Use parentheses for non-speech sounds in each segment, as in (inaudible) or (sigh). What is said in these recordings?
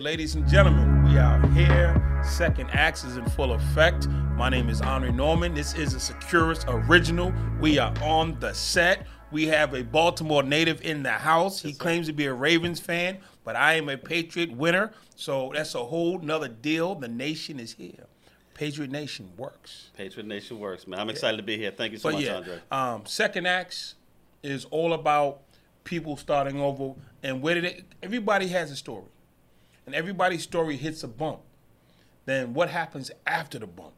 Ladies and gentlemen, we are here. Second Acts is in full effect. My name is Andre Norman. This is a Securus original. We are on the set. We have a Baltimore native in the house. He claims to be a Ravens fan, but I am a Patriot winner. So that's a whole nother deal. The nation is here. Patriot Nation works. Patriot Nation works, man. I'm excited to be here. Thank you so But much, yeah, Andre. um, Second Acts is all about people starting over and where did it? Everybody has a story, and everybody's story hits a bump. Then what happens after the bump?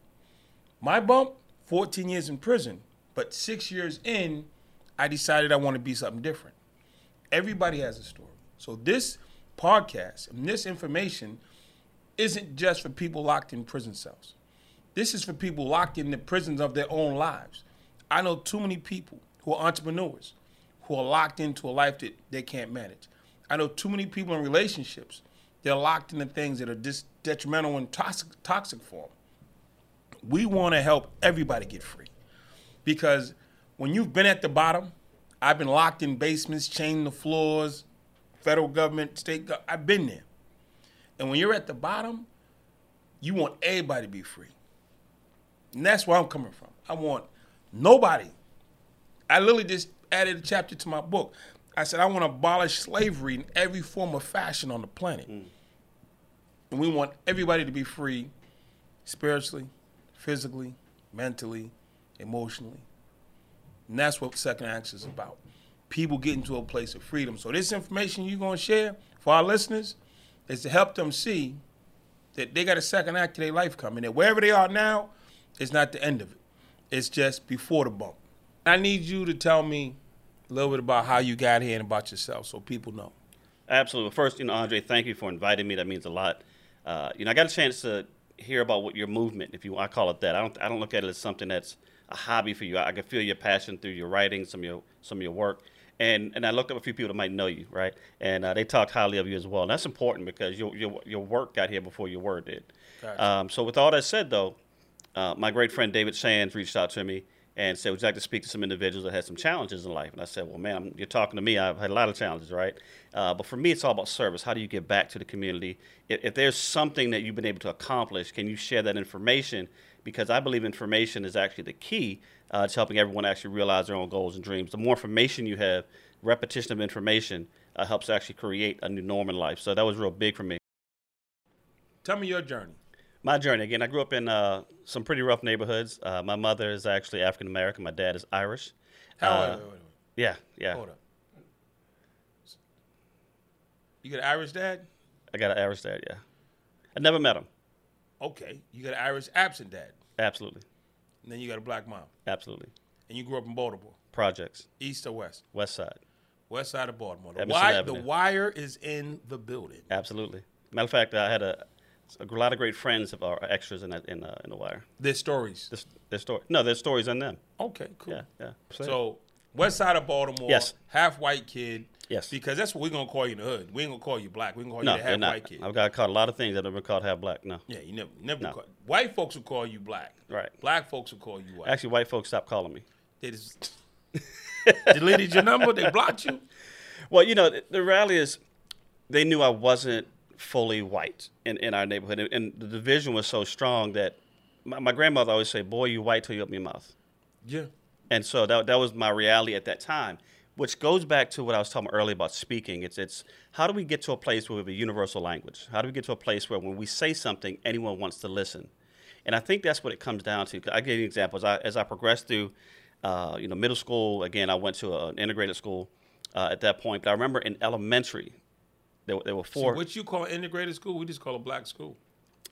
My bump, 14 years in prison, but six years in, I decided I want to be something different. Everybody has a story. So this podcast and this information isn't just for people locked in prison cells. This is for people locked in the prisons of their own lives. I know too many people who are entrepreneurs who are locked into a life that they can't manage. I know too many people in relationships. They're locked into things that are dis- detrimental and toxic, toxic for them. We want to help everybody get free because when you've been at the bottom, I've been locked in basements, chained the floors, federal government, state. Go- I've been there. And when you're at the bottom, you want everybody to be free. And that's where I'm coming from. I want nobody. I literally just added a chapter to my book. I said I want to abolish slavery in every form of fashion on the planet. Mm. And we want everybody to be free spiritually, physically, mentally, emotionally. And that's what Second Acts is about. People getting to a place of freedom. So this information you're going to share for our listeners is to help them see that they got a second act to their life coming. That wherever they are now, it's not the end of it. It's just before the bump. I need you to tell me a little bit about how you got here and about yourself so people know. Absolutely. First, you know, Andre, thank you for inviting me. That means a lot. Uh, you know, I got a chance to hear about what your movement, if you, I call it that. I don't, I don't look at it as something that's a hobby for you. I, I can feel your passion through your writing, some of your, some of your work. And, and I looked up a few people that might know you, right? And uh, they talked highly of you as well. And that's important because your, your, your work got here before your word did. Gotcha. Um, so, with all that said, though, uh, my great friend David Sands reached out to me and said, Would you like to speak to some individuals that had some challenges in life? And I said, Well, man, you're talking to me. I've had a lot of challenges, right? Uh, but for me, it's all about service. How do you give back to the community? If, if there's something that you've been able to accomplish, can you share that information? Because I believe information is actually the key uh, to helping everyone actually realize their own goals and dreams. The more information you have, repetition of information uh, helps actually create a new norm in life. So that was real big for me. Tell me your journey. My journey again. I grew up in uh, some pretty rough neighborhoods. Uh, my mother is actually African American. My dad is Irish. How, Uh, wait, wait, wait, wait. Yeah, yeah. Hold up. You got an Irish dad? I got an Irish dad. Yeah. I never met him. Okay. You got an Irish absent dad. Absolutely, And then you got a black mom. absolutely. And you grew up in Baltimore, Projects, east or west? West Side. West side of Baltimore. The, wire, the wire is in the building. Absolutely. Matter of fact, I had a, a lot of great friends of our extras in that, in, uh, in the wire. There's stories. This, their story. No, there's stories in them. Okay, cool. Yeah, yeah. So west side of Baltimore, Yes. half white kid. Yes. Because that's what we're gonna call you in the hood. We ain't gonna call you black. We're gonna call no, you half not. white kid. I've got caught a lot of things that have been called half black. No, Yeah, you never never No. call, white folks will call you black. right. Black folks will call you white. Actually, white folks stopped calling me. they just (laughs) deleted your number, they blocked you. Well, you know, the, the reality is they knew I wasn't fully white in, in our neighborhood. And, and the division was so strong that my, my grandmother always said, Boy, you white till you open your mouth. Yeah. And so that, that was my reality at that time, which goes back to what I was talking earlier about speaking. It's, it's how do we get to a place where we have a universal language? How do we get to a place where when we say something, anyone wants to listen? And I think that's what it comes down to. I give you examples. I, as I progressed through, uh, you know, middle school, again, I went to an integrated school uh, at that point. But I remember in elementary, there, there were So what you call an integrated school, we just call a black school.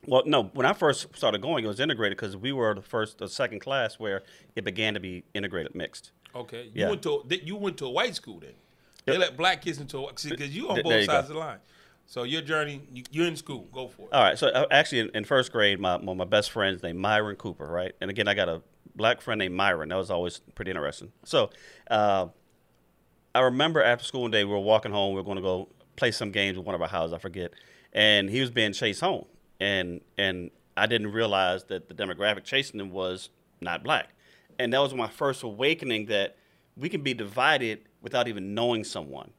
Well, no, when I first started going, it was integrated because we were the first, the second class where it began to be integrated mixed. Okay. You Yeah. went to you went to a white school then. They let black kids into a because you on both sides go. of the line. So your journey, you, you're in school. Go for it. All right. So uh, actually, in, in first grade, my one of my best friends named Myron Cooper, right? And again, I got a black friend named Myron. That was always pretty interesting. So uh, I remember after school one day, we were walking home. We were going to go play some games with one of our houses. I forget. And he was being chased home, and and I didn't realize that the demographic chasing him was not black. And that was my first awakening that we can be divided without even knowing someone.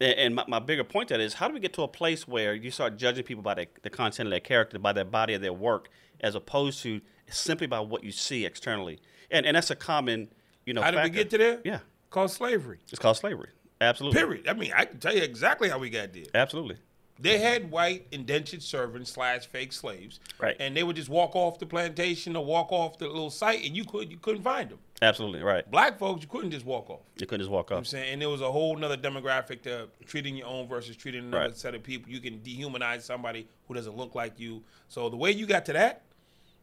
And, and my, my bigger point to that is how do we get to a place where you start judging people by the, the content of their character, by their body of their work, as opposed to simply by what you see externally? And and that's a common, you know. How did we get to there? Yeah, Called slavery. it's called slavery. Absolutely. Period. I mean, I can tell you exactly how we got there. Absolutely. They had white indentured servants slash fake slaves, Right. And they would just walk off the plantation or walk off the little site, and you could you couldn't find them. Absolutely. Right. Black folks, you couldn't just walk off. You couldn't just walk off. I'm saying, and there was a whole nother demographic to treating your own versus treating another Right. set of people. You can dehumanize somebody who doesn't look like you. So the way you got to that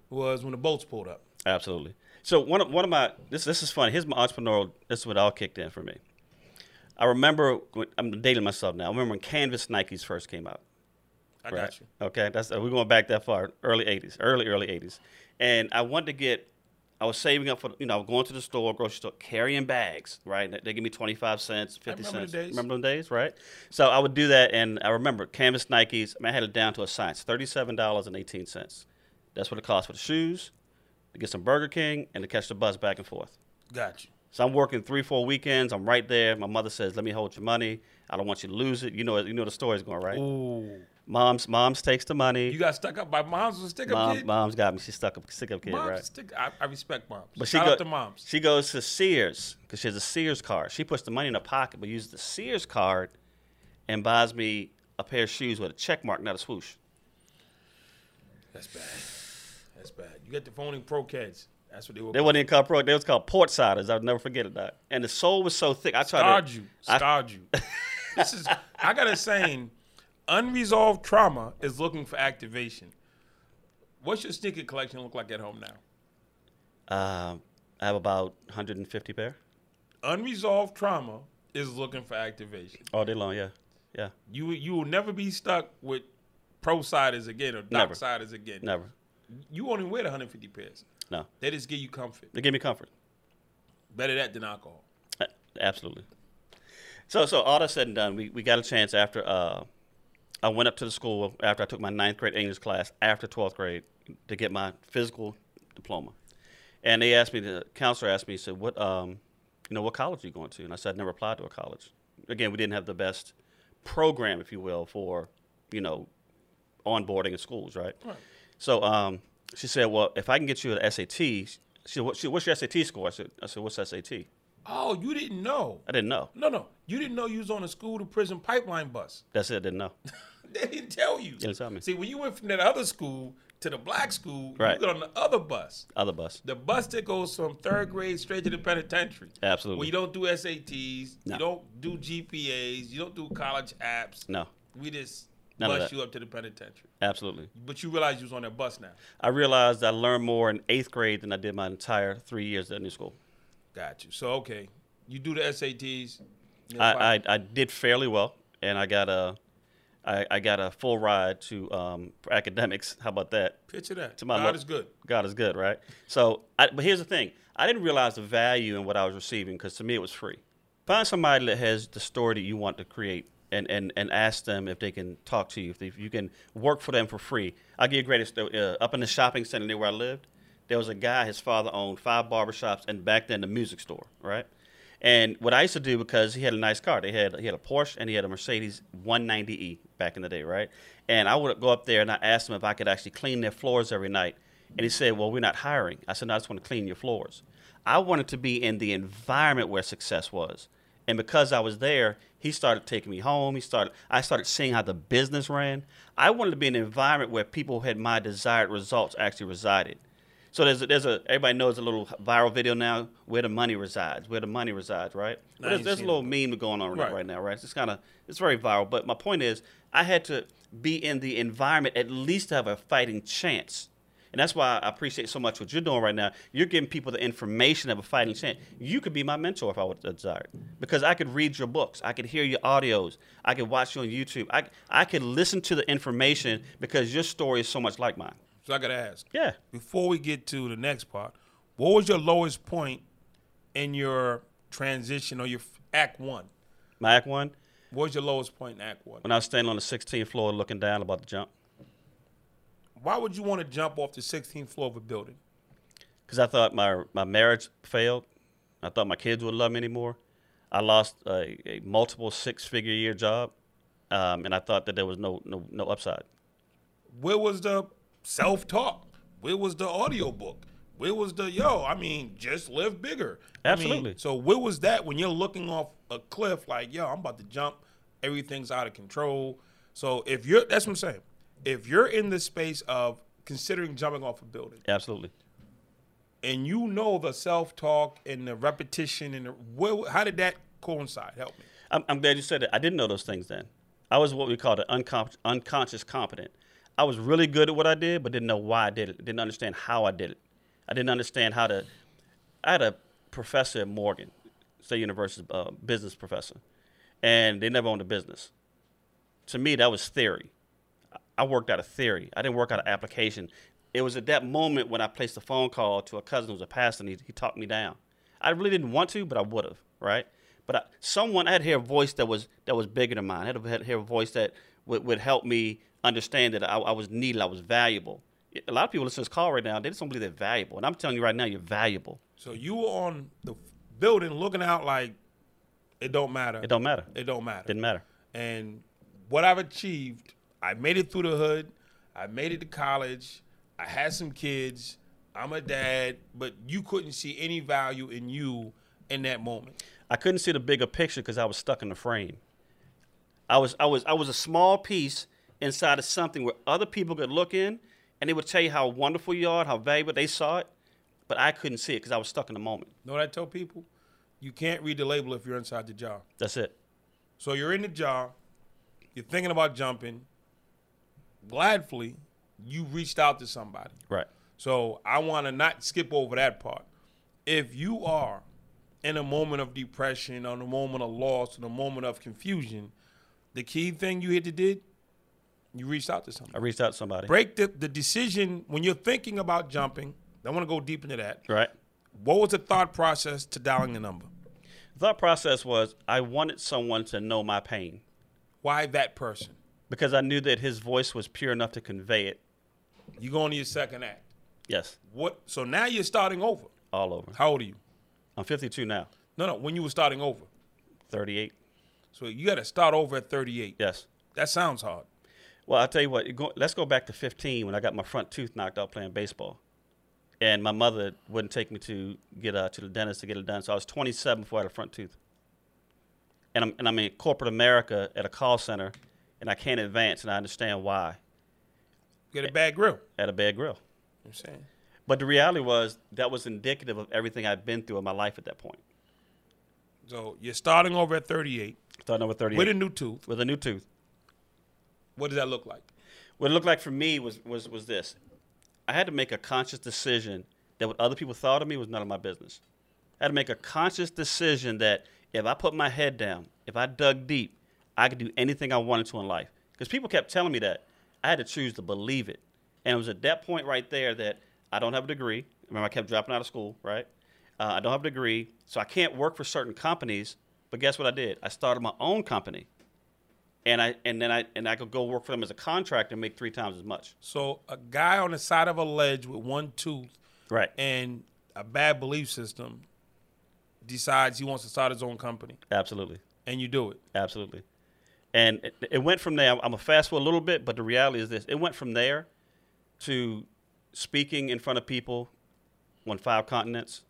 was when the boats pulled up. Absolutely. So one of one of my this this is funny. Here's my entrepreneurial. This is what all kicked in for me. I remember when, I'm dating myself now. I remember when Canvas Nikes first came out. I Right. got you. Okay, that's uh, we're going back that far, early '80s, early early '80s, and I wanted to get. I was saving up for you know I was going to the store, grocery store, carrying bags. Right, they, give me twenty five cents, fifty remember the cents. days. Remember those days, right? So I would do that, and I remember Canvas Nikes. I, mean, I had it down to a science, thirty seven dollars and eighteen cents. That's what it cost for the shoes, to get some Burger King, and to catch the bus back and forth. Got you. So I'm working three, four weekends. I'm right there. My mother says, "Let me hold your money. I don't want you to lose it." You know, you know the story's going right. Ooh. Mom's mom's takes the money. You got stuck up by moms was a stick up Mom, kid? mom's got me. She stuck up, stick up kid, moms right? stick I, I respect moms. But she Shout go, out to moms. She goes to Sears because she has a Sears card. She puts the money in her pocket, but uses the Sears card and buys me a pair of shoes with a check mark, not a swoosh. That's bad. That's bad. You got the phony Pro-Keds. That's what they were. They wasn't even called pro. They was called port siders. I'll never forget it. That. And the sole was so thick. I tried scarred to. you. I- Scarred you. (laughs) this is I got a saying, unresolved trauma is looking for activation. What's your sneaker collection look like at home now? Um, I have about 150 pair Unresolved trauma is looking for activation. all day long. Yeah, yeah. You you will never be stuck with pro siders again or dark siders again. Never. You only wear the 150 pairs. No. They just give you comfort. They give me comfort. Better that than alcohol. Uh, Absolutely. So, so all that said and done, we, we got a chance after uh, I went up to the school after I took my ninth grade English class after 12th grade to get my physical diploma. And they asked me, the counselor asked me, he said, what, um, you know, what college are you going to? And I said, I never applied to a college. Again, we didn't have the best program, if you will, for, you know, onboarding in schools, right? Right. So um, she said, well, if I can get you an SAT, she said, what, she, what's your SAT score? I said, I said, what's SAT? Oh, you didn't know. I didn't know. No, no. You didn't know you was on a school to prison pipeline bus. That's it. I didn't know. (laughs) They didn't tell you. didn't tell me. See, when you went from that other school to the black school, Right. you got on the other bus. Other bus. The bus that goes from third grade straight to the penitentiary. Absolutely. Where you don't do SATs, No. you don't do GPAs, you don't do college apps. No, We just None bus you up to the penitentiary. absolutely. But you realize you was on that bus now. I realized I learned more in eighth grade than I did my entire three years at new school. Got you. So okay, you do the SATs. I, I, I did fairly well, and I got a, I, I got a full ride to um, academics. (laughs) How about that? picture that. to my God lo- is good. God is good, right? So, I, but here's the thing: I didn't realize the value in what I was receiving because to me it was free. Find somebody that has the story that you want to create, and and and ask them if they can talk to you, if, they, if you can work for them for free. I'll give you a great. Uh, up in the shopping center near where I lived, there was a guy. His father owned five barbershops, and back then the music store, right? And what I used to do because he had a nice car, they had he had a Porsche and he had a Mercedes 190e back in the day, right? And I would go up there and I asked him if I could actually clean their floors every night. And he said, "Well, we're not hiring." I said, "No, I just want to clean your floors." I wanted to be in the environment where success was, and because I was there, he started taking me home. He started. I started seeing how the business ran. I wanted to be in an environment where people had my desired results actually resided. So there's a, there's a everybody knows a little viral video now where the money resides, where the money resides, right? There's, there's a little meme going on right. Right. right now, right? It's kind of it's very viral. But my point is, I had to be in the environment at least to have a fighting chance, and that's why I appreciate so much what you're doing right now. You're giving people the information of a fighting chance. You could be my mentor if I would desire, because I could read your books, I could hear your audios, I could watch you on YouTube, I I could listen to the information because your story is so much like mine. So I gotta ask. Yeah. Before we get to the next part, what was your lowest point in your transition or your Act One? My act one. What was your lowest point in Act One? when I was standing on the 16th floor looking down about to jump Why would you want to jump off the 16th floor of a building? because I thought my my marriage failed. I thought my kids would love me anymore. I lost a, a multiple six figure year job, um, and I thought that there was no no no upside. Where was the self talk? Where was the audio book? Where was the yo? I mean, just live bigger. I mean, Absolutely. so where was that when you're looking off a cliff? Like, yo, I'm about to jump. Everything's out of control. So if you're, that's what I'm saying. If you're in the space of considering jumping off a building, Absolutely. and you know the self talk and the repetition and the, where, how did that coincide? Help me. I'm, I'm glad you said it. I didn't know those things then. I was what we call the uncon- unconscious competent. I was really good at what I did, but didn't know why I did it. Didn't understand how I did it. I didn't understand how to. I had a professor at Morgan State University, uh, business professor, and they never owned a business. To me, that was theory. I- worked out a theory. I didn't work out an application. It was at that moment when I placed a phone call to a cousin who was a pastor, and he, he talked me down. I really didn't want to, but I would have, right? But I, someone I had to hear a voice that was that was bigger than mine. I had to hear a voice that would, would help me understand that I, I was needed, I was valuable. A lot of people listen to this call right now, they just don't believe they're valuable. And I'm telling you right now, you're valuable. So you were on the building looking out like it don't matter. It don't matter. It don't matter. Didn't matter. And what I've achieved, I made it through the hood. I made it to college. I had some kids. I'm a dad, but you couldn't see any value in you in that moment. I couldn't see the bigger picture because I was stuck in the frame. I was I was I was a small piece inside of something where other people could look in and they would tell you how wonderful you are, how valuable they saw it, but I couldn't see it because I was stuck in the moment. You know what I tell people? You can't read the label if you're inside the jar. That's it. So you're in the jar, you're thinking about jumping. Gladfully, you reached out to somebody. Right. So I want to not skip over that part. If you are in a moment of depression, on a moment of loss, or a moment of confusion, the key thing you hit to did, you reached out to somebody. I reached out to somebody. Break the, the decision when you're thinking about jumping. I want to go deep into that. Right. What was the thought process to dialing the number? thought process was I wanted someone to know my pain Why that person? Because I knew that his voice was pure enough to convey it. You go to your second act. Yes, What? So now you're starting over. all over. How old are you? I'm 52 now, No, no. When you were starting over. 38. So you got to start over at 38. Yes. That sounds hard. Well, I'll tell you what. Go, let's go back to 15 when I got my front tooth knocked out playing baseball, and my mother wouldn't take me to get uh, to the dentist to get it done. So I was 27 before I had a front tooth, and I'm and I'm in corporate America at a call center, and I can't advance, and I understand why. Get a bad grill. At a bad grill. I'm saying. But the reality was that was indicative of everything I've been through in my life at that point. So you're starting over at 38 Starting over 38 with a new tooth. with a new tooth. What does that look like? What it looked like for me was was was this: I had to make a conscious decision that what other people thought of me was none of my business. I had to make a conscious decision that if I put my head down, if I dug deep, I could do anything I wanted to in life. Because people kept telling me that, I had to choose to believe it. And it was at that point right there that I don't have a degree. Remember, I kept dropping out of school, right? Uh, I don't have a degree, so I can't work for certain companies. But guess what I did? I started my own company, and I and then I and I could go work for them as a contractor and make three times as much. So a guy on the side of a ledge with one tooth Right. and a bad belief system decides he wants to start his own company, Absolutely. and you do it. Absolutely. And it, it went from there. I'm going to fast forward a little bit, but the reality is this: it went from there to speaking in front of people on five continents,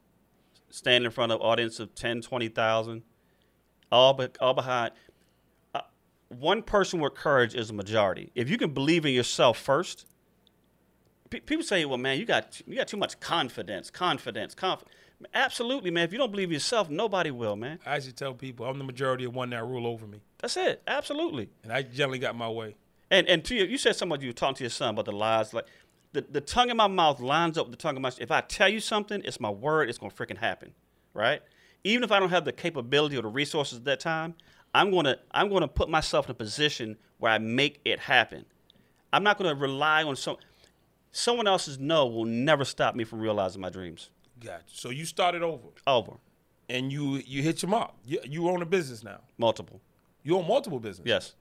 standing in front of audience of 10, 20,000, all, but, all behind. Uh, one person with courage is a majority. If you can believe in yourself first, pe- people say, "Well, man, you got you got too much confidence, confidence, confidence." Absolutely, man. If you don't believe in yourself, nobody will, man. I actually tell people I'm the majority of one that rule over me, That's it. Absolutely. and I generally got my way. And and to you, you said something. You were talking to your son about the lies. Like the, the tongue in my mouth lines up with the tongue in my. If I tell you something, it's my word. It's gonna freaking happen, right? Even if I don't have the capability or the resources at that time, I'm gonna I'm gonna put myself in a position where I make it happen. I'm not gonna rely on some someone else's no will never stop me from realizing my dreams. Gotcha. So you started over, Over and you you hit your mark. You, you own a business now. multiple. You own multiple businesses. Yes,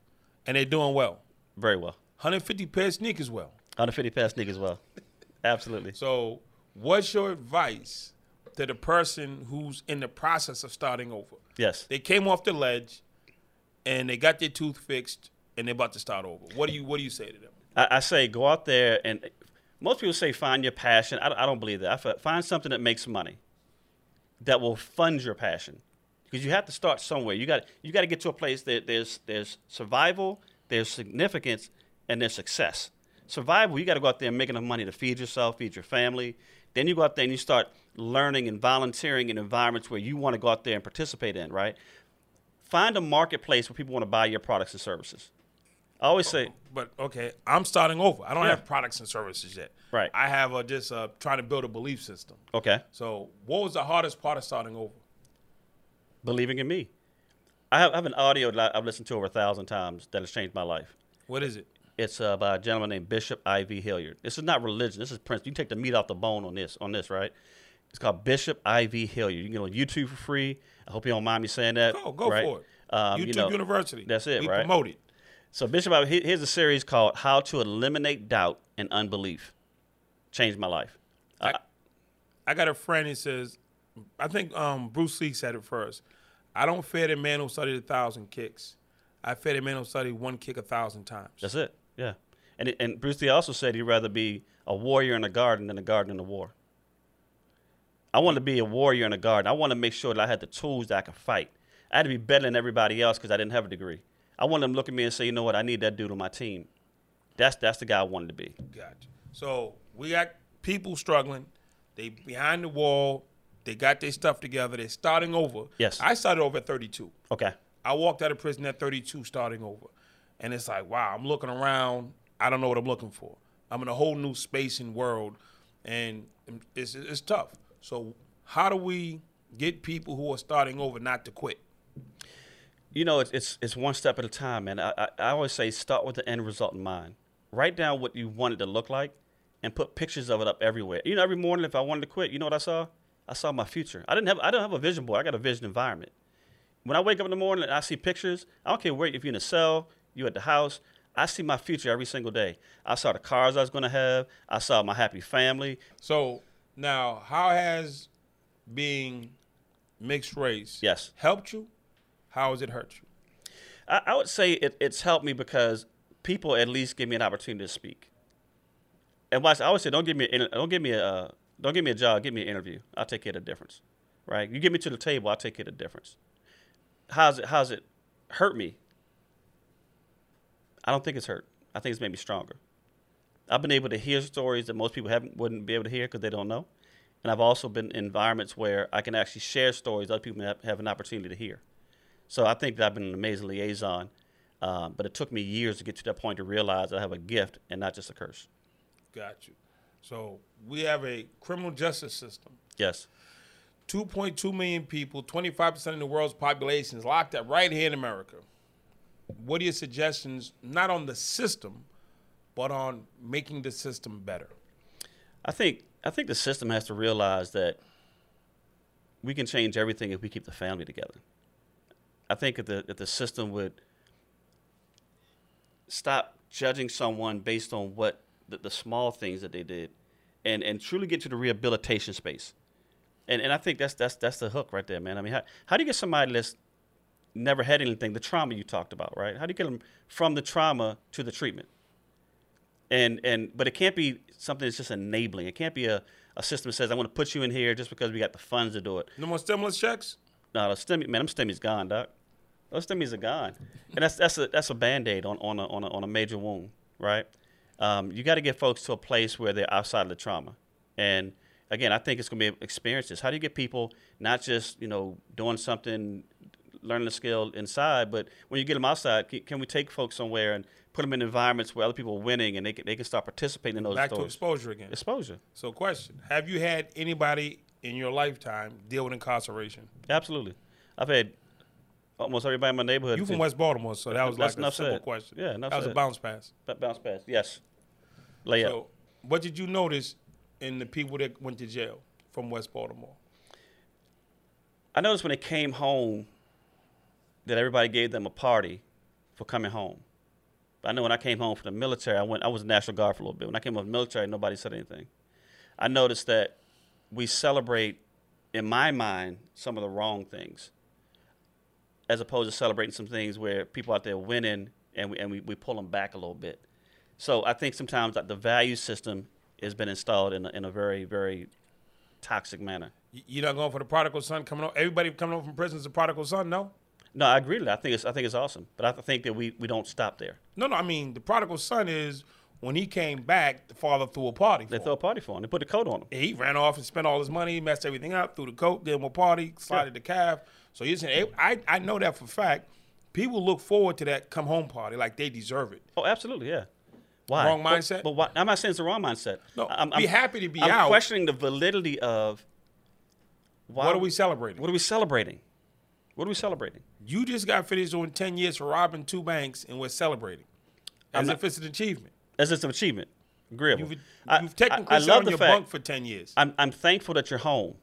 and they're doing well. very well. 150 pair of sneakers well. 150 pair sneak as well. (laughs) Absolutely. So, what's your advice to the person who's in the process of starting over. Yes. They came off the ledge, and they got their tooth fixed, and they're about to start over. What do you What do you say to them? I, I say go out there and most people say find your passion. I, I don't believe that. I fi- find something that makes money that will fund your passion because you have to start somewhere. You got you got to get to a place that there's there's survival, there's significance, and there's success. Survival, you got to go out there and make enough money to feed yourself, feed your family. Then you go out there and you start learning and volunteering in environments where you want to go out there and participate in. Right? Find a marketplace where people want to buy your products and services. I always say, But okay, I'm starting over. I don't Yeah. have products and services yet. Right. I have a, just uh, trying to build a belief system. okay, So, what was the hardest part of starting over? believing in me. I have, I have an audio that I- I've listened to over a thousand times that has changed my life. What is it? It's uh, by a gentleman named Bishop I.V. Hilliard. This is not religion. This is Prince. You can take the meat off the bone on this. On this, right? It's called Bishop I.V. Hilliard. You can get on YouTube for free. I hope you don't mind me saying that. Go, go right? for it. Um, YouTube you know, University. That's it, we right? promote it. So Bishop, I- here's a series called "How to Eliminate Doubt and Unbelief." Changed my life. I, I got a friend who says, I think um, Bruce Lee said it first. I don't fear the man who studied a thousand kicks. I fear the man who studied one kick a thousand times. That's it. Yeah. And it, and Bruce Lee also said he'd rather be a warrior in a garden than a garden in a war. I want to be a warrior in a garden. I want to make sure that I had the tools that I could fight. I had to be better than everybody else because I didn't have a degree. I wanted them to look at me and say, you know what, I need that dude on my team. That's that's the guy I wanted to be. Gotcha. So we got people struggling. They behind the wall. They got their stuff together. They're starting over. Yes. I started over at 32. Okay. I walked out of prison at 32, starting over, and it's like, wow, I'm looking around. I don't know what I'm looking for. I'm in a whole new space and world, and it's it's tough. So how do we get people who are starting over not to quit? You know, it's it's, it's one step at a time, man. I, I, I always say start with the end result in mind. Write down what you want it to look like, and put pictures of it up everywhere. You know, every morning if I wanted to quit, you know what I saw? I saw my future. I didn't have I don't have a vision board. I got a vision environment. When I wake up in the morning and I see pictures, I don't care where if you're in a cell, you at the house. I see my future every single day. I saw the cars I was going to have. I saw my happy family. So now, how has being mixed race Yes. helped you? How has it hurt you? I, I would say it, it's helped me because people at least give me an opportunity to speak. And I always say, don't give me, an, don't give me a, uh, don't give me a job, give me an interview. I'll take care of the difference, right? You get me to the table, I'll take care of the difference. How's it? How's it hurt me? I don't think it's hurt. I think it's made me stronger. I've been able to hear stories that most people haven't wouldn't be able to hear because they don't know, and I've also been in environments where I can actually share stories other people have, have an opportunity to hear. So I think that I've been an amazing liaison, um, but it took me years to get to that point to realize that I have a gift and not just a curse. Got you. So we have a criminal justice system. Yes. 2.2 million people, 25% of the world's population is locked up right here in America. What are your suggestions, not on the system, but on making the system better? I think I think the system has to realize that we can change everything if we keep the family together. I think if the if the system would stop judging someone based on what the, the small things that they did, and and truly get to the rehabilitation space, and and I think that's that's that's the hook right there, man. I mean, how how do you get somebody that's never had anything, the trauma you talked about, right? How do you get them from the trauma to the treatment? and and but it can't be something that's just enabling. It can't be a, a system that says I want to put you in here just because we got the funds to do it. No more stimulus checks? No, the STEMI, man, them STEMI's gone, doc. Those STEMI's are gone, and that's that's a that's a band aid on on a, on a on a major wound, right? Um, you got to get folks to a place where they're outside of the trauma, and again, I think it's going to be experiences. How do you get people not just you know doing something, learning a skill inside, but when you get them outside, can, can we take folks somewhere and put them in environments where other people are winning and they can, they can start participating in those Back to exposure again. Exposure. So, question Have you had anybody in your lifetime deal with incarceration? Absolutely. I've had almost everybody in my neighborhood. You from West Baltimore, so that was That's like a simple said. question. Yeah, that was a bounce pass. b- bounce pass. Yes. Lay up. So, what did you notice in the people that went to jail from West Baltimore? I noticed when they came home that everybody gave them a party for coming home. I know when I came home from the military, I went. I was National Guard for a little bit. When I came home from the military, nobody said anything. I noticed that we celebrate in my mind, some of the wrong things, as opposed to celebrating some things where people out there winning and we, and we, we pull them back a little bit. So I think sometimes that the value system has been installed in a, in a very, very toxic manner. You're not going for the prodigal son coming home. Everybody coming home from prison is a prodigal son. No, No, I agree with that. I think it's, I think it's awesome. But I think that we, we don't stop there. no, no. I mean, the prodigal son is when he came back, the father threw a party. For They threw a party for him. They put a coat on him. he ran off and spent all his money, messed everything up, threw the coat, gave him a party, slided the calf. So you're saying, eh, I, I know that for a fact. People look forward to that come home party like they deserve it. Oh, absolutely, yeah. Why? Wrong mindset? But, why, I'm not saying it's the wrong mindset. No, I'm, be happy to be I'm out. questioning the validity of why, What are we celebrating? What are we celebrating? What are we celebrating? You just got finished doing 10 years for robbing two banks and we're celebrating. As not- if it's an achievement. As if it's an achievement. Agreeable. You've, I- you've technically I, I love on the your fact, bunk for 10 years. I'm, I'm thankful that you're home.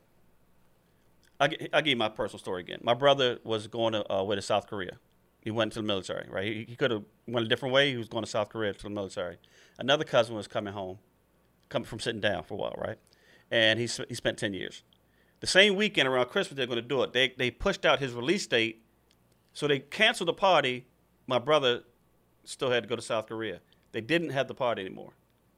I'll, I'll give you my personal story again. My brother was going to, uh, way to South Korea. He went to the military, right? He, he could have went a different way. He was going to South Korea to the military. Another cousin was coming home, coming from sitting down for a while, right? And he, he spent 10 years. The same weekend around Christmas, they're going to do it. They, they pushed out his release date, so they canceled the party. My brother still had to go to South Korea. They didn't have the party anymore.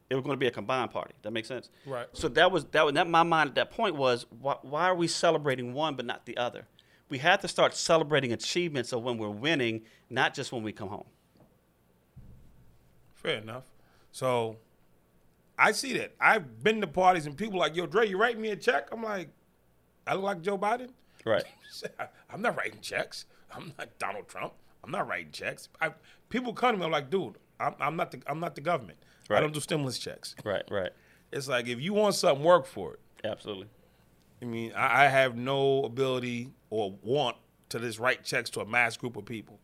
It was going to be a combined party. That makes sense. Right. So that was that was that my mind at that point was why, why are we celebrating one but not the other? We had to start celebrating achievements of when we're winning, not just when we come home. Fair enough. So I see that. I've been to parties and people like, yo, Dre, you write me a check? I'm like, I look like Joe Biden? Right. (laughs) I'm not writing checks. I'm not Donald Trump. I'm not writing checks. I, people come to me, I'm like, dude, I'm, I'm not the I'm not the government. I don't do stimulus checks. Right. Right. It's like if you want something, work for it. Absolutely. I mean, I, I have no ability or want to just write checks to a mass group of people.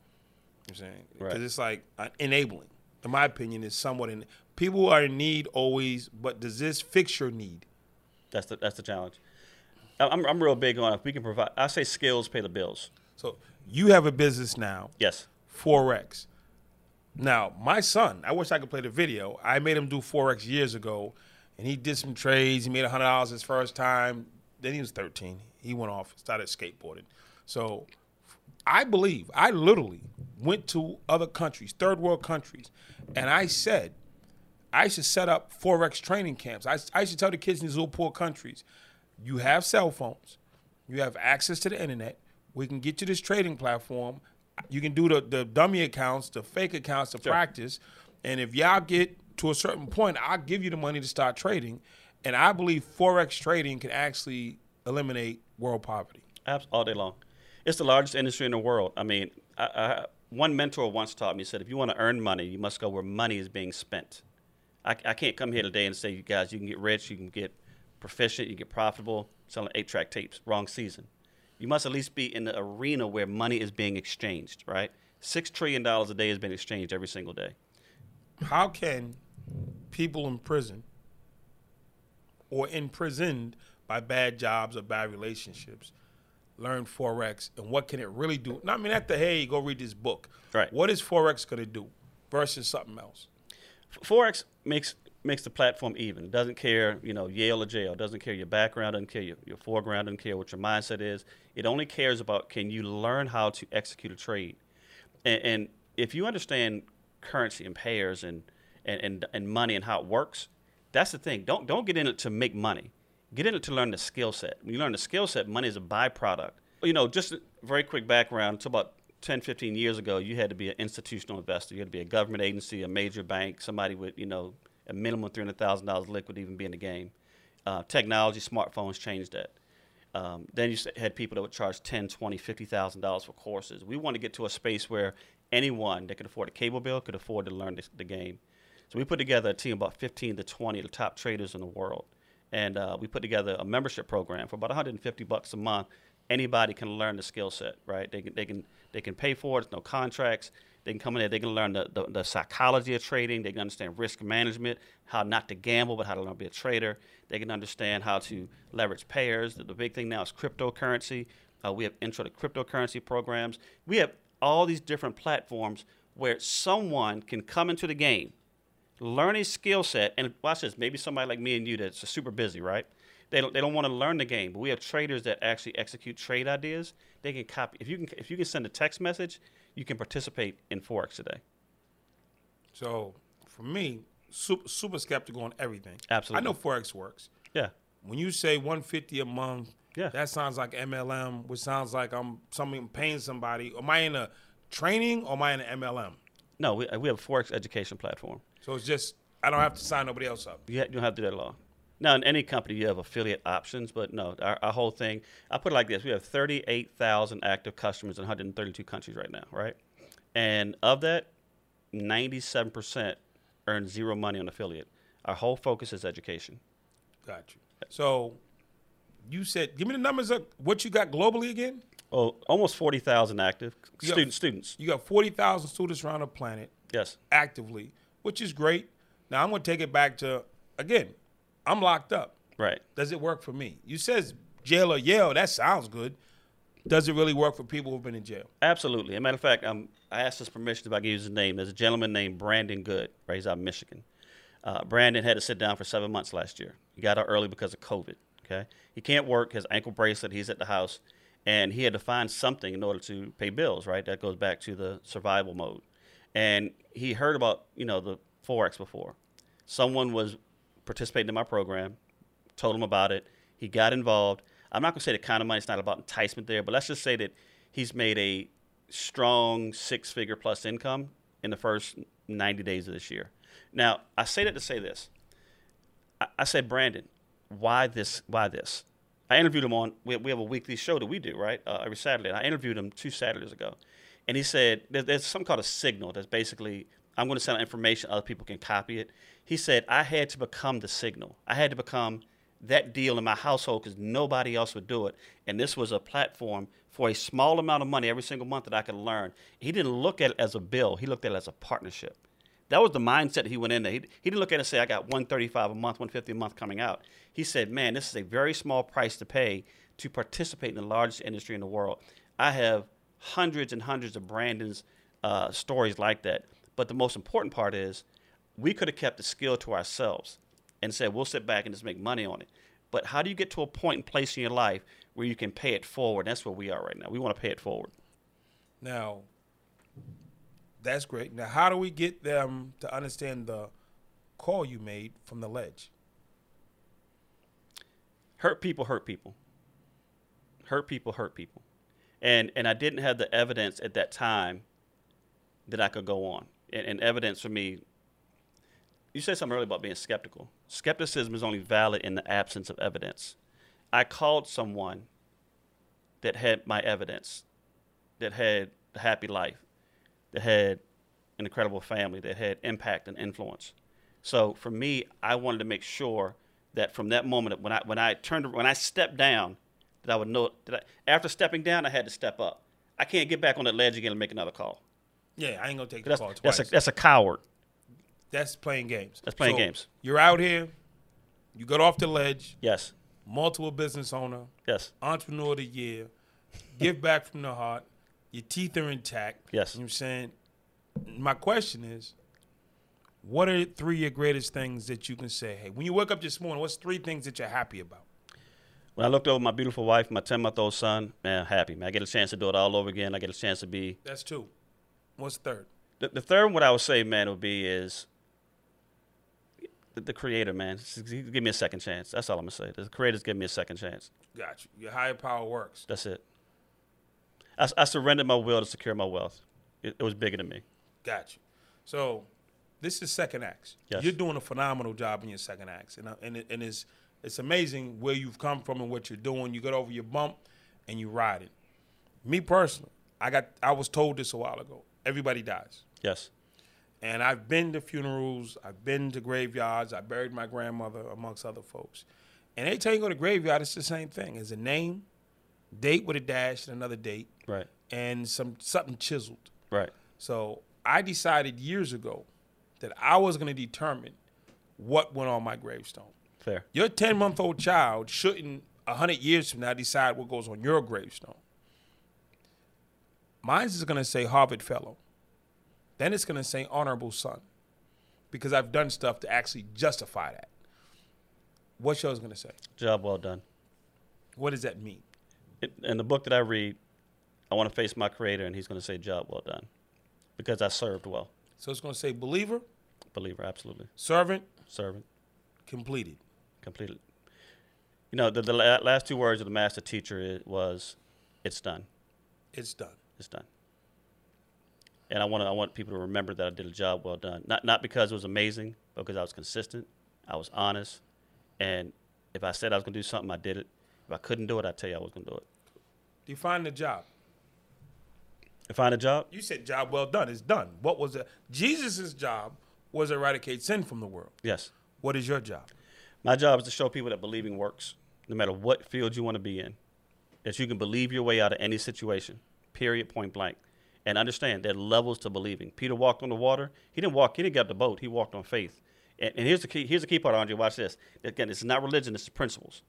You know what I'm saying because Right. it's like uh, enabling. In my opinion, is somewhat in people are in need always, but does this fix your need? That's the that's the challenge. I'm I'm real big on if we can provide. I say skills pay the bills. So you have a business now, Yes. forex. Now, my son, I wish I could play the video. I made him do forex years ago, and he did some trades. He made hundred dollars his first time. Then he was thirteen. He went off, started skateboarding. So, I believe I literally went to other countries, third world countries, and I said I should set up forex training camps. I, I should tell the kids in these little poor countries, you have cell phones, you have access to the internet. We can get you this trading platform. You can do the, the dummy accounts, the fake accounts to practice. And if y'all get to a certain point, I'll give you the money to start trading. And I believe forex trading can actually eliminate world poverty. Abs- all day long. It's the largest industry in the world. I mean, I, I, one mentor once taught me, he said, if you want to earn money, you must go where money is being spent. I, I can't come here today and say, you guys, you can get rich, you can get proficient, you can get profitable selling eight track tapes. Wrong season. You must at least be in the arena where money is being exchanged, right? Six trillion dollars a day has been exchanged every single day. How can people in prison or imprisoned by bad jobs or bad relationships learn forex and what can it really do? Now, I mean, at the hey, go read this book. Right. What is forex going to do versus something else? Forex makes makes the platform even. Doesn't care, you know, Yale or jail. Doesn't care your background. Doesn't care your, your foreground. Doesn't care what your mindset is. It only cares about can you learn how to execute a trade. And, and if you understand currency and pairs and, and, and and money and how it works, that's the thing. Don't don't get in it to make money. Get in it to learn the skill set. When you learn the skill set, money is a byproduct. You know, just a very quick background. It's about 10, 15 years ago, you had to be an institutional investor. You had to be a government agency, a major bank, somebody with, you know, a minimum $300,000 liquid to even be in the game. Uh, technology, smartphones changed that. Um, then you had people that would charge ten, twenty, fifty thousand dollars for courses. We want to get to a space where anyone that could afford a cable bill could afford to learn this, the game. So we put together a team about 15 to 20 of the top traders in the world, and uh, we put together a membership program for about 150 bucks a month. Anybody can learn the skill set, right? They can they can they can pay for it. No contracts. They can come in there. They can learn the, the, the psychology of trading. They can understand risk management, how not to gamble, but how to learn to be a trader. They can understand how to leverage pairs. The, the big thing now is cryptocurrency. Uh, we have intro to cryptocurrency programs. We have all these different platforms where someone can come into the game, learn a skill set, and watch this. Maybe somebody like me and you that's super busy, right? They don't, they don't want to learn the game, but we have traders that actually execute trade ideas. They can copy. If you can if you can send a text message, you can participate in forex today. So for me, super, super skeptical on everything. Absolutely. I know forex works. Yeah, When you say 150 a month, Yeah. that sounds like MLM, which sounds like I'm something paying somebody. Am I in a training or am I in an MLM? no, we, we have a forex education platform. So it's just I don't have to sign nobody else up. You, ha- you don't have to do that at all. Now, in any company, you have affiliate options, but no, our, our whole thing, I put it like this we have 38,000 active customers in 132 countries right now, right? And of that, 97% earn zero money on affiliate. Our whole focus is education. Got you. So you said, give me the numbers of what you got globally again. Oh, almost 40,000 active You got- students. You got 40,000 students around the planet Yes. actively, which is great. Now I'm going to take it back to again. I'm locked up. Right. Does it work for me? You says jail or Yale. That sounds good. Does it really work for people who've been in jail? Absolutely. As a matter of fact, um, I asked his permission if I could use his name. There's a gentleman named Brandon Good, right? He's out of Michigan. Uh, Brandon had to sit down for seven months last year. He got out early because of COVID. Okay, he can't work. His ankle bracelet. He's at the house, and he had to find something in order to pay bills. Right. That goes back to the survival mode. And he heard about you know the forex before. Someone was participating in my program, told him about it. He got involved. I'm not going to say the kind of money. It's not about enticement there, but let's just say that he's made a strong six-figure plus income in the first 90 days of this year. Now, I say that to say this. I, I said, Brandon, why this? Why this? I interviewed him on. We, we have a weekly show that we do right uh, every Saturday. And I interviewed him two Saturdays ago, and he said there, there's something called a signal. That's basically I'm going to send out information. Other people can copy it. He said I had to become the signal. I had to become that deal in my household because nobody else would do it. And this was a platform for a small amount of money every single month that I could learn. He didn't look at it as a bill. He looked at it as a partnership. That was the mindset he went in there. He, he didn't look at it and say, I got 135 a month, 150 a month coming out. He said, man, this is a very small price to pay to participate in the largest industry in the world. I have hundreds and hundreds of Brandon's uh, stories like that. But the most important part is we could have kept the skill to ourselves and said, we'll sit back and just make money on it. But how do you get to a point and place in your life where you can pay it forward? That's where we are right now. We want to pay it forward. Now, that's great. Now, how do we get them to understand the call you made from the ledge? hurt people hurt people hurt people hurt people and and i didn't have the evidence at that time that i could go on and, and evidence for me you said something earlier about being skeptical skepticism is only valid in the absence of evidence i called someone that had my evidence that had a happy life that had an incredible family that had impact and influence so for me i wanted to make sure that from that moment when I when I turned when I stepped down, that I would know that I, after stepping down I had to step up. I can't get back on that ledge again and make another call. Yeah, I ain't gonna take the That's call that's twice. a, that's a coward. That's playing games. That's playing So, games. You're out here. You got off the ledge. Yes, Multiple business owner, yes, entrepreneur of the year. (laughs) give back from the heart. Your teeth are intact. Yes. You know what I'm saying? My question is, what are three of your greatest things that you can say? Hey, when you wake up this morning, what's three things that you're happy about? When I looked over my beautiful wife, my ten month old son, man, happy man. I get a chance to do it all over again. I get a chance to be That's two. What's third? the, the third one, what I would say, man, would be is the, the creator, man. Just Give me a second chance. That's all I'm gonna say. The creator's give me a second chance. Got you. Your higher power works. That's it. I, I surrendered my will to secure my wealth. It, it was bigger than me. Got you. So, this is second acts. Yes. You're doing a phenomenal job in your second acts, and uh, and it, and it's it's amazing where you've come from and what you're doing. You got over your bump, and you ride it. Me personally, I got I was told this a while ago. Everybody dies. Yes. And I've been to funerals, I've been to graveyards, I buried my grandmother amongst other folks. And every time you go to graveyard, it's the same thing. It's a name, date with a dash, and another date, Right. and some something chiseled. Right. So I decided years ago that I was going to determine what went on my gravestone. Fair. Your 10 month old child shouldn't, 100 years from now, decide what goes on your gravestone. Mine's is going to say Harvard Fellow. Then it's going to say Honorable Son because I've done stuff to actually justify that. What's yours going to say? Job well done. What does that mean? It, in the book that I read, I want to face my Creator, and He's going to say, "Job well done," because I served well. So it's going to say believer, Believer, absolutely. servant, Servant, completed. completed. You know, the, the la- last two words of the master teacher was, "It's done. It's done. It's done." And I want to, I want people to remember that I did a job well done. Not not because it was amazing, but because I was consistent, I was honest, and if I said I was going to do something, I did it. If I couldn't do it, I tell you I was going to do it. Define the job. If I find a job, You said job well done. It's done. What was it? Jesus' job was eradicate sin from the world. yes. What is your job? My job is to show people that believing works, no matter what field you want to be in. That you can believe your way out of any situation, period, point blank. And understand there are levels to believing. Peter walked on the water. He didn't walk, he didn't get up the boat. He walked on faith. And, and here's the key, here's the key part, Andre. Watch this. Again, it's not religion, it's principles.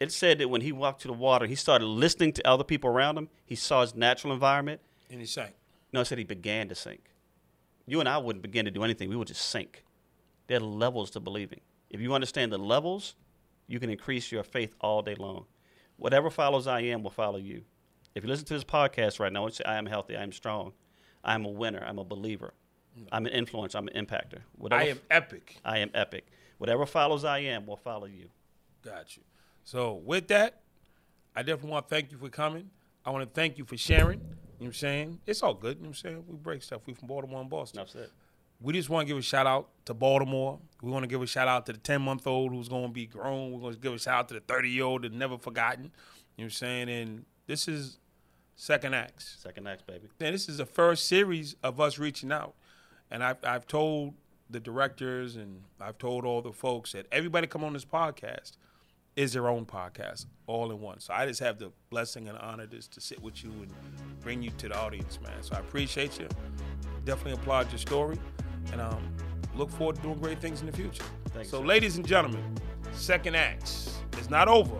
It said that when he walked to the water, he started listening to other people around him. He saw his natural environment. And he sank. No, it said he began to sink. You and I wouldn't begin to do anything. We would just sink. There are levels to believing. If you understand the levels, you can increase your faith all day long. Whatever follows I am will follow you. If you listen to this podcast right now and say, I am healthy, I am strong, I am a winner, I'm a believer, I'm an influencer, I'm an impactor. Whatever I am epic. I am epic. Whatever follows I am will follow you. Got you. So with that, I definitely want to thank you for coming. I want to thank you for sharing. You know what I'm saying? It's all good. You know what I'm saying? We break stuff. We from Baltimore and Boston. Enough said. We just want to give a shout out to Baltimore. We want to give a shout out to the 10 month old who's going to be grown. We're going to give a shout out to the 30 year old that never forgotten. You know what I'm saying? And this is second acts. Second acts, baby. And this is the first series of us reaching out. And I've, I've told the directors and I've told all the folks that everybody come on this podcast is their own podcast, all in one. So I just have the blessing and honor just to sit with you and bring you to the audience, man. So I appreciate you. Definitely applaud your story. And um, look forward to doing great things in the future. Thanks, so, sir. ladies and gentlemen, second acts is not over.